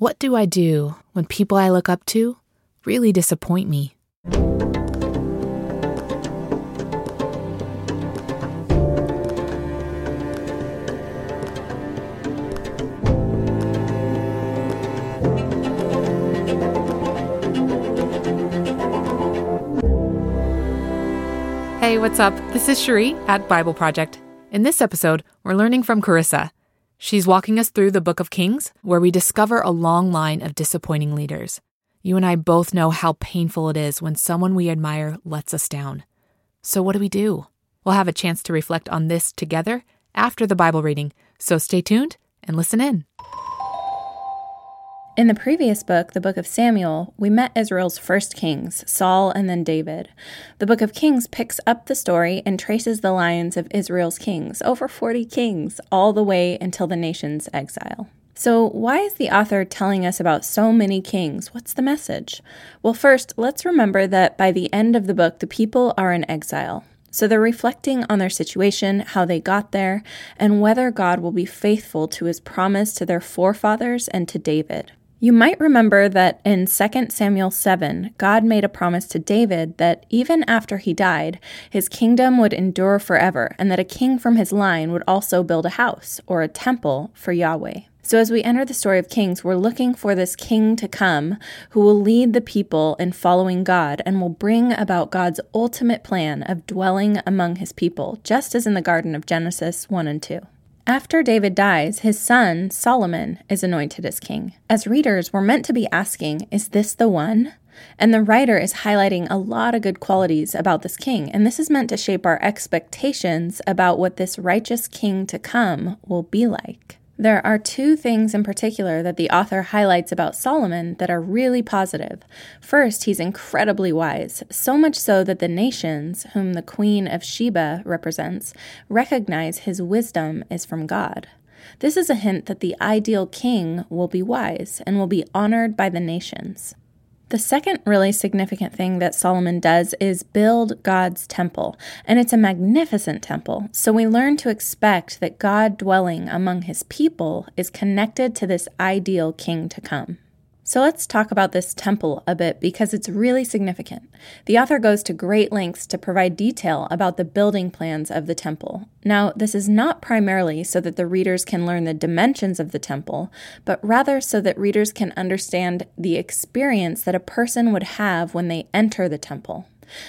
What do I do when people I look up to really disappoint me? Hey, what's up? This is Cheree at Bible Project. In this episode, we're learning from Carissa. She's walking us through the Book of Kings, where we discover a long line of disappointing leaders. You and I both know how painful it is when someone we admire lets us down. So, what do we do? We'll have a chance to reflect on this together after the Bible reading, so stay tuned and listen in. In the previous book, the book of Samuel, we met Israel's first kings, Saul and then David. The book of Kings picks up the story and traces the lines of Israel's kings, over 40 kings, all the way until the nation's exile. So, why is the author telling us about so many kings? What's the message? Well, first, let's remember that by the end of the book, the people are in exile. So they're reflecting on their situation, how they got there, and whether God will be faithful to his promise to their forefathers and to David. You might remember that in 2 Samuel 7, God made a promise to David that even after he died, his kingdom would endure forever, and that a king from his line would also build a house or a temple for Yahweh. So, as we enter the story of Kings, we're looking for this king to come who will lead the people in following God and will bring about God's ultimate plan of dwelling among his people, just as in the Garden of Genesis 1 and 2. After David dies, his son, Solomon, is anointed as king. As readers, we're meant to be asking, is this the one? And the writer is highlighting a lot of good qualities about this king, and this is meant to shape our expectations about what this righteous king to come will be like. There are two things in particular that the author highlights about Solomon that are really positive. First, he's incredibly wise, so much so that the nations, whom the Queen of Sheba represents, recognize his wisdom is from God. This is a hint that the ideal king will be wise and will be honored by the nations. The second really significant thing that Solomon does is build God's temple, and it's a magnificent temple. So we learn to expect that God dwelling among his people is connected to this ideal king to come. So let's talk about this temple a bit because it's really significant. The author goes to great lengths to provide detail about the building plans of the temple. Now, this is not primarily so that the readers can learn the dimensions of the temple, but rather so that readers can understand the experience that a person would have when they enter the temple.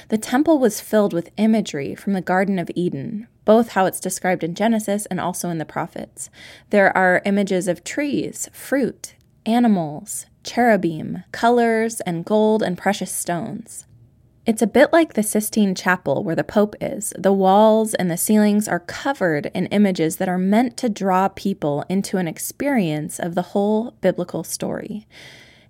The temple was filled with imagery from the Garden of Eden, both how it's described in Genesis and also in the prophets. There are images of trees, fruit, animals, cherubim, colors, and gold and precious stones. It's a bit like the Sistine Chapel where the Pope is. The walls and the ceilings are covered in images that are meant to draw people into an experience of the whole biblical story.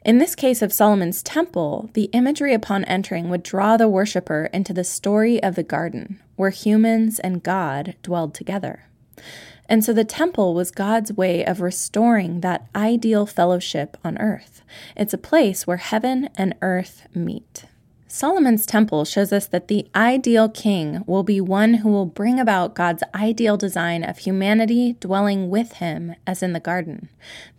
In this case of Solomon's temple, the imagery upon entering would draw the worshiper into the story of the garden, where humans and God dwelled together. And so the temple was God's way of restoring that ideal fellowship on earth. It's a place where heaven and earth meet. Solomon's temple shows us that the ideal king will be one who will bring about God's ideal design of humanity dwelling with him as in the garden.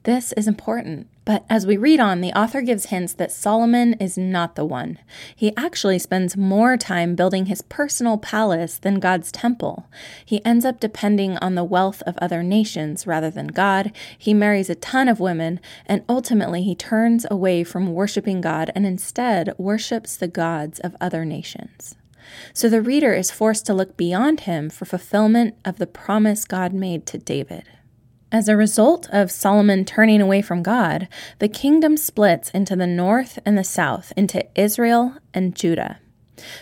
This is important. But as we read on, the author gives hints that Solomon is not the one. He actually spends more time building his personal palace than God's temple. He ends up depending on the wealth of other nations rather than God. He marries a ton of women, and ultimately he turns away from worshiping God and instead worships the gods of other nations. So the reader is forced to look beyond him for fulfillment of the promise God made to David. As a result of Solomon turning away from God, the kingdom splits into the north and the south, into Israel and Judah.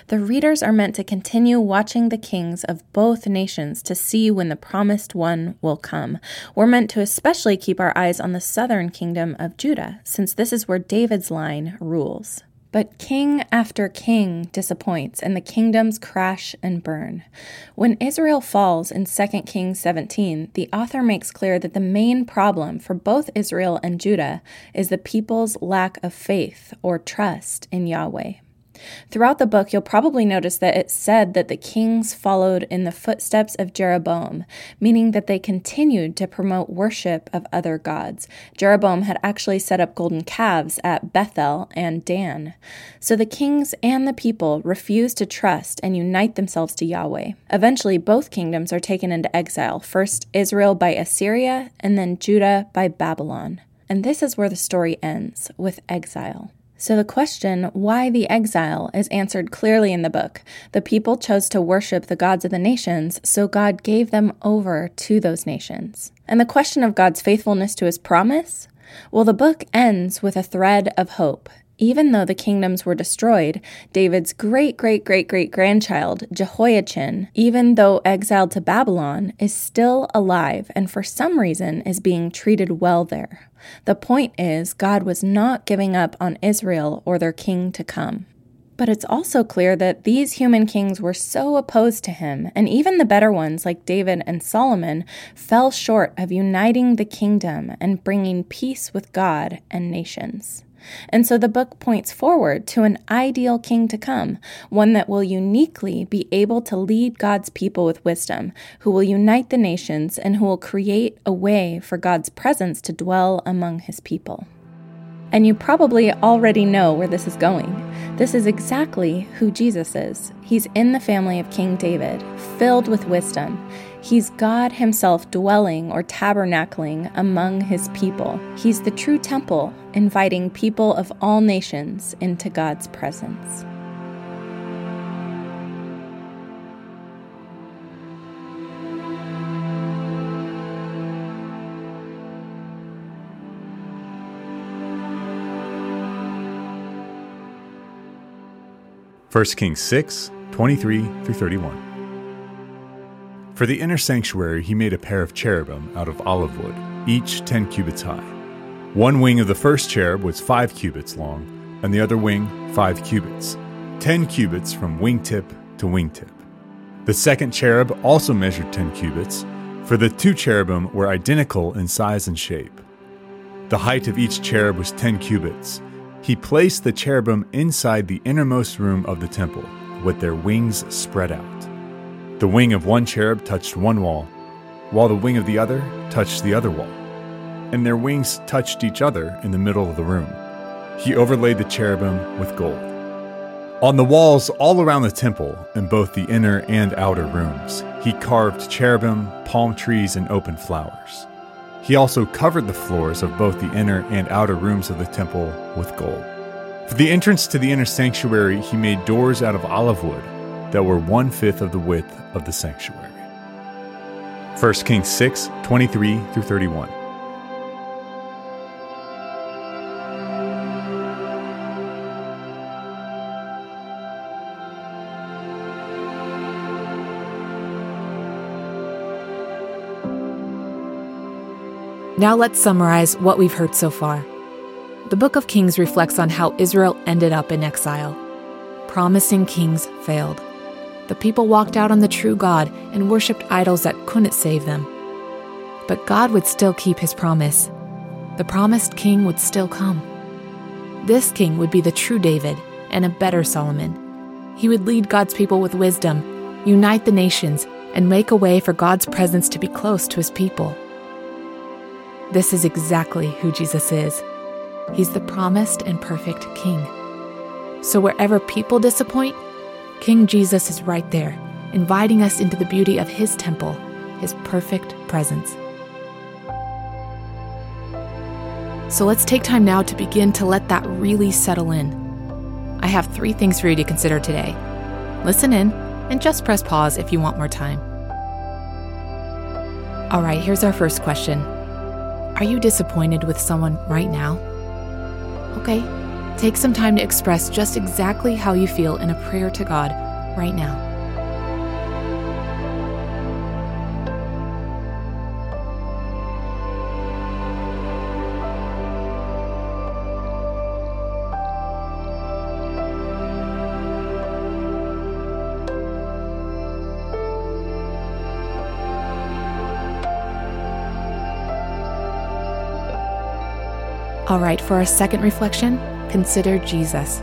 The readers are meant to continue watching the kings of both nations to see when the promised one will come. We're meant to especially keep our eyes on the southern kingdom of Judah, since this is where David's line rules. But king after king disappoints, and the kingdoms crash and burn. When Israel falls in 2 Kings 17, the author makes clear that the main problem for both Israel and Judah is the people's lack of faith or trust in Yahweh. Throughout the book, you'll probably notice that it said that the kings followed in the footsteps of Jeroboam, meaning that they continued to promote worship of other gods. Jeroboam had actually set up golden calves at Bethel and Dan. So the kings and the people refused to trust and unite themselves to Yahweh. Eventually, both kingdoms are taken into exile first Israel by Assyria, and then Judah by Babylon. And this is where the story ends with exile. So, the question, why the exile, is answered clearly in the book. The people chose to worship the gods of the nations, so God gave them over to those nations. And the question of God's faithfulness to his promise? Well, the book ends with a thread of hope. Even though the kingdoms were destroyed, David's great great great great grandchild, Jehoiachin, even though exiled to Babylon, is still alive and for some reason is being treated well there. The point is, God was not giving up on Israel or their king to come. But it's also clear that these human kings were so opposed to him, and even the better ones, like David and Solomon, fell short of uniting the kingdom and bringing peace with God and nations. And so the book points forward to an ideal king to come, one that will uniquely be able to lead God's people with wisdom, who will unite the nations, and who will create a way for God's presence to dwell among his people. And you probably already know where this is going. This is exactly who Jesus is. He's in the family of King David, filled with wisdom. He's God Himself dwelling or tabernacling among His people. He's the true temple, inviting people of all nations into God's presence. First Kings 6, 23 through 31. For the inner sanctuary, he made a pair of cherubim out of olive wood, each 10 cubits high. One wing of the first cherub was 5 cubits long, and the other wing 5 cubits, 10 cubits from wingtip to wingtip. The second cherub also measured 10 cubits, for the two cherubim were identical in size and shape. The height of each cherub was 10 cubits. He placed the cherubim inside the innermost room of the temple, with their wings spread out. The wing of one cherub touched one wall, while the wing of the other touched the other wall, and their wings touched each other in the middle of the room. He overlaid the cherubim with gold. On the walls all around the temple, in both the inner and outer rooms, he carved cherubim, palm trees, and open flowers. He also covered the floors of both the inner and outer rooms of the temple with gold. For the entrance to the inner sanctuary, he made doors out of olive wood that were one fifth of the width of the sanctuary. 1 Kings 6 23 through 31. Now let's summarize what we've heard so far. The book of Kings reflects on how Israel ended up in exile. Promising kings failed the people walked out on the true God and worshiped idols that couldn't save them. But God would still keep his promise. The promised king would still come. This king would be the true David and a better Solomon. He would lead God's people with wisdom, unite the nations, and make a way for God's presence to be close to his people. This is exactly who Jesus is. He's the promised and perfect king. So wherever people disappoint, King Jesus is right there, inviting us into the beauty of his temple, his perfect presence. So let's take time now to begin to let that really settle in. I have three things for you to consider today. Listen in and just press pause if you want more time. All right, here's our first question Are you disappointed with someone right now? Okay, Take some time to express just exactly how you feel in a prayer to God right now. All right, for our second reflection, consider Jesus.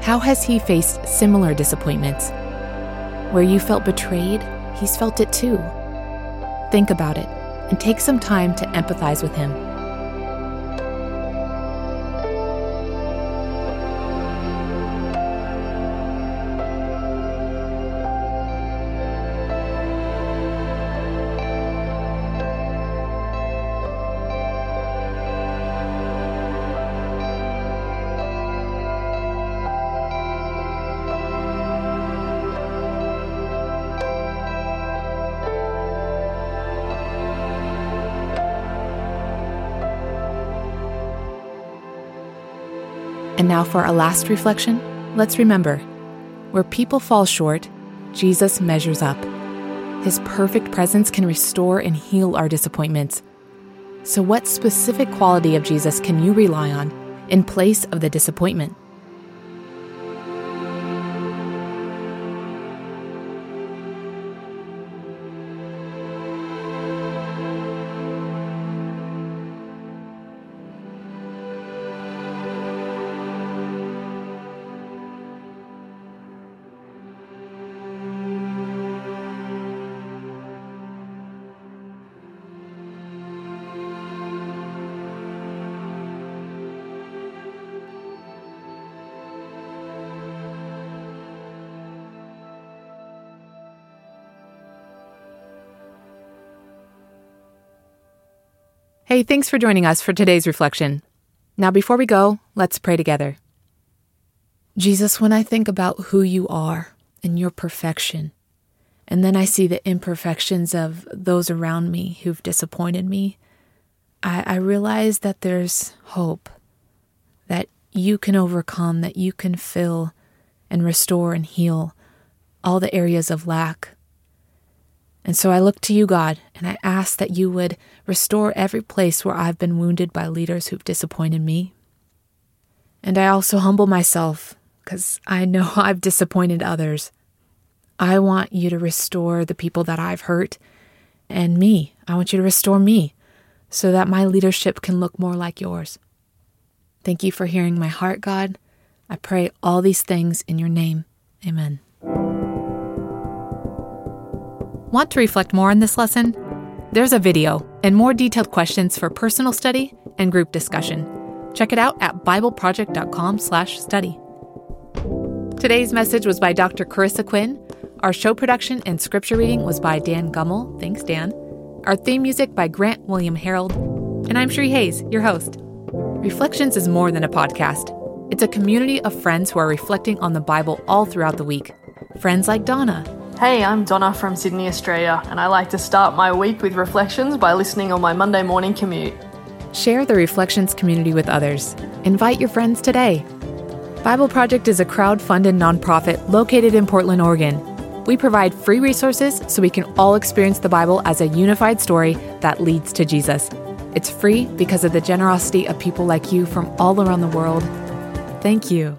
How has he faced similar disappointments? Where you felt betrayed, he's felt it too. Think about it and take some time to empathize with him. And now for our last reflection, let's remember where people fall short, Jesus measures up. His perfect presence can restore and heal our disappointments. So, what specific quality of Jesus can you rely on in place of the disappointment? Hey, thanks for joining us for today's reflection. Now, before we go, let's pray together. Jesus, when I think about who you are and your perfection, and then I see the imperfections of those around me who've disappointed me, I, I realize that there's hope, that you can overcome, that you can fill and restore and heal all the areas of lack and so I look to you, God, and I ask that you would restore every place where I've been wounded by leaders who've disappointed me. And I also humble myself because I know I've disappointed others. I want you to restore the people that I've hurt and me. I want you to restore me so that my leadership can look more like yours. Thank you for hearing my heart, God. I pray all these things in your name. Amen. Want to reflect more on this lesson? There's a video and more detailed questions for personal study and group discussion. Check it out at bibleproject.com/study. Today's message was by Dr. Carissa Quinn. Our show production and scripture reading was by Dan Gummel. Thanks, Dan. Our theme music by Grant William Harold. And I'm Cheree Hayes, your host. Reflections is more than a podcast. It's a community of friends who are reflecting on the Bible all throughout the week. Friends like Donna, Hey, I'm Donna from Sydney, Australia, and I like to start my week with reflections by listening on my Monday morning commute. Share the Reflections community with others. Invite your friends today. Bible Project is a crowd funded nonprofit located in Portland, Oregon. We provide free resources so we can all experience the Bible as a unified story that leads to Jesus. It's free because of the generosity of people like you from all around the world. Thank you.